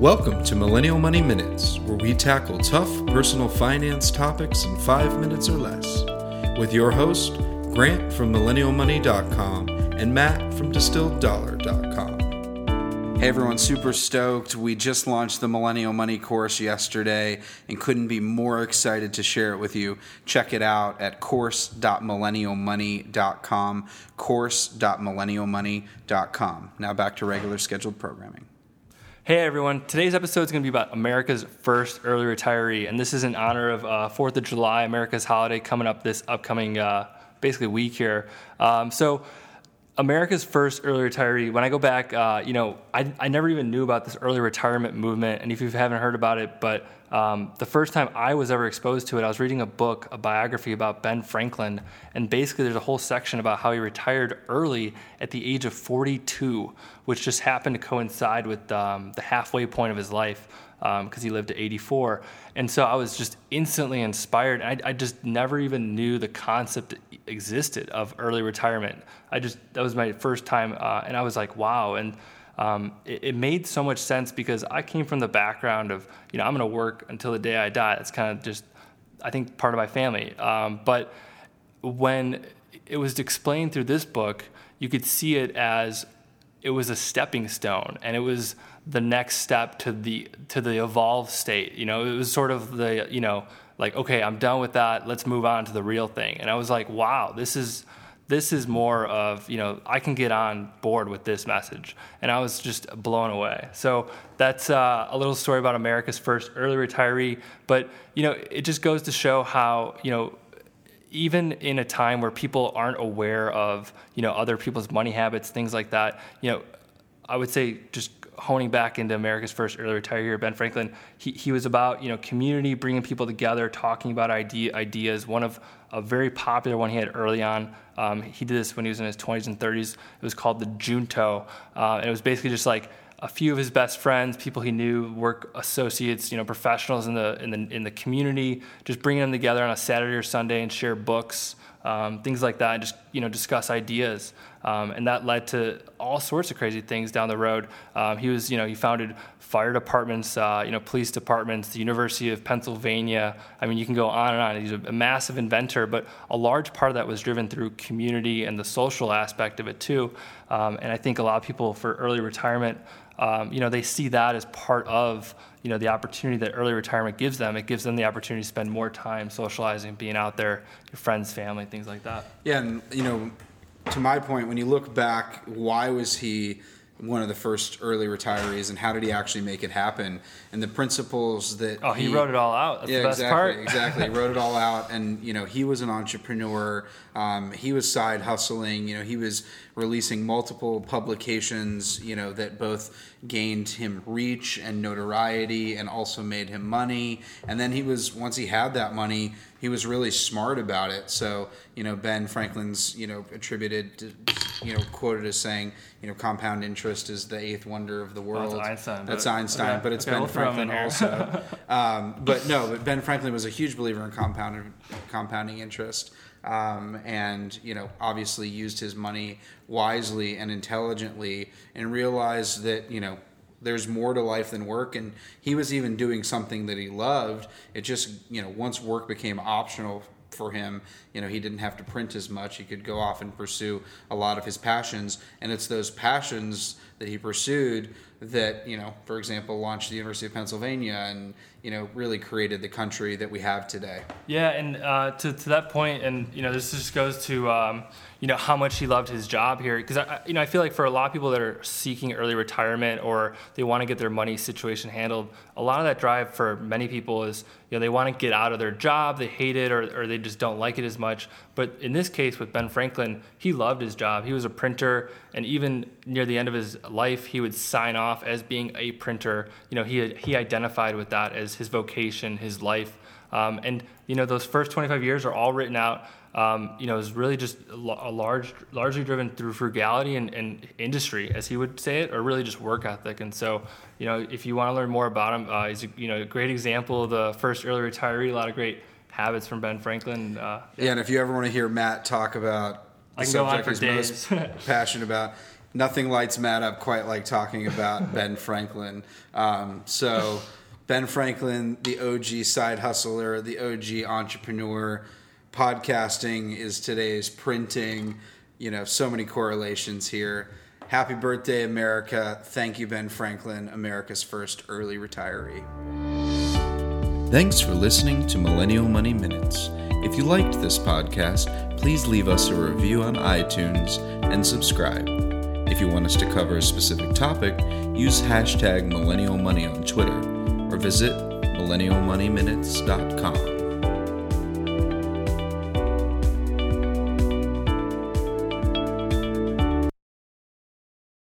Welcome to Millennial Money Minutes, where we tackle tough personal finance topics in five minutes or less. With your host, Grant from MillennialMoney.com and Matt from DistilledDollar.com. Hey everyone, super stoked. We just launched the Millennial Money course yesterday and couldn't be more excited to share it with you. Check it out at course.millennialmoney.com, course.millennialmoney.com. Now back to regular scheduled programming. Hey everyone, today's episode is going to be about America's first early retiree, and this is in honor of uh, 4th of July, America's holiday, coming up this upcoming uh, basically week here. Um, so, America's first early retiree, when I go back, uh, you know, I, I never even knew about this early retirement movement, and if you haven't heard about it, but um, the first time I was ever exposed to it, I was reading a book, a biography about Ben Franklin, and basically there's a whole section about how he retired early at the age of 42, which just happened to coincide with um, the halfway point of his life because um, he lived to 84. And so I was just instantly inspired. I, I, just never even knew the concept existed of early retirement. I just, that was my first time, uh, and I was like, wow. And um, it, it, made so much sense because I came from the background of, you know, I'm going to work until the day I die. That's kind of just, I think, part of my family. Um, but when it was explained through this book, you could see it as it was a stepping stone and it was the next step to the to the evolved state you know? It was sort of the you know like okay i'm done with that let's move on to the real thing. And i was like wow this is this is more of you know i can get on board with this message. And i was just blown away. So that's uh, a little story about america's first early retiree but you know it just goes to show how you know even in a time where people aren't aware of you know other people's money habits things like that you know i would say just honing back into America's first early retiree Ben Franklin, he, he was about you know community, bringing people together, talking about idea, ideas. One of a very popular one he had early on. Um, he did this when he was in his 20s and 30s. It was called the Junto, uh, and it was basically just like a few of his best friends, people he knew, work associates, you know, professionals in the in the in the community, just bringing them together on a Saturday or Sunday and share books, um, things like that, and just you know discuss ideas. Um, and that led to all sorts of crazy things down the road. Um, he was, you know, he founded fire departments, uh, you know, police departments, the University of Pennsylvania. I mean, you can go on and on. He's a, a, massive inventor, but a large part of that was driven through community and the social aspect of it too. Um, and I think a lot of people for early retirement, um, you know, they see that as part of you know the opportunity that early retirement gives them. It gives them the opportunity to spend more time socializing, being out there, your friends, family, things like that. Yeah, and you know to my point, when you look back, why was he one of the first early retirees, and how did he actually make it happen? And the principles that oh, he, he wrote it all out. That's yeah, the best exactly, part. exactly. He wrote it all out, and you know, he was an entrepreneur. Um, he was side hustling. You know, he was releasing multiple publications. You know, that both gained him reach and notoriety, and also made him money. And then he was once he had that money he was really smart about it. So, you know, Ben Franklin's, you know, attributed to, you know, quoted as saying, you know, compound interest is the eighth wonder of the world. Well, that's Einstein. That's but, Einstein, okay, but it's okay, Ben we'll Franklin also. um, but no, but Ben Franklin was a huge believer in compound, compounding interest. Um, and you know obviously used his money wisely and intelligently and realized that you know there's more to life than work and he was even doing something that he loved it just you know once work became optional for him. You know he didn't have to print as much. He could go off and pursue a lot of his passions. And it's those passions that he pursued that you know for example launched the university of pennsylvania and you know really created the country that we have today yeah and uh, to, to that point and you know this just goes to um, you know how much he loved his job here because I, you know I feel like for a lot of people that are seeking early retirement or they want to get their money situation handled, a lot of that drive for many people is you know they want to get out of their job, they hate it or, or they just don't like it as much. But in this case with Ben Franklin, he loved his job. He was a printer, and even near the end of his life, he would sign off as being a printer. You know he he identified with that as his vocation, his life. Um, and you know those first 25 years are all written out um, you know, is really just a large, largely driven through frugality and, and, industry, as he would say it, or really just work ethic. And so, you know, if you want to learn more about him, uh, he's a, you know a great example of the first early retiree. A lot of great habits from Ben Franklin. Uh, yeah. yeah. and if you ever want to hear Matt talk about the subject he's most passionate about, nothing lights Matt up quite like talking about Ben Franklin. Um, so, Ben Franklin, the OG side hustler, the OG entrepreneur. Podcasting is today's printing. You know, so many correlations here. Happy birthday, America. Thank you, Ben Franklin, America's first early retiree. Thanks for listening to Millennial Money Minutes. If you liked this podcast, please leave us a review on iTunes and subscribe. If you want us to cover a specific topic, use hashtag Millennial Money on Twitter or visit millennialmoneyminutes.com.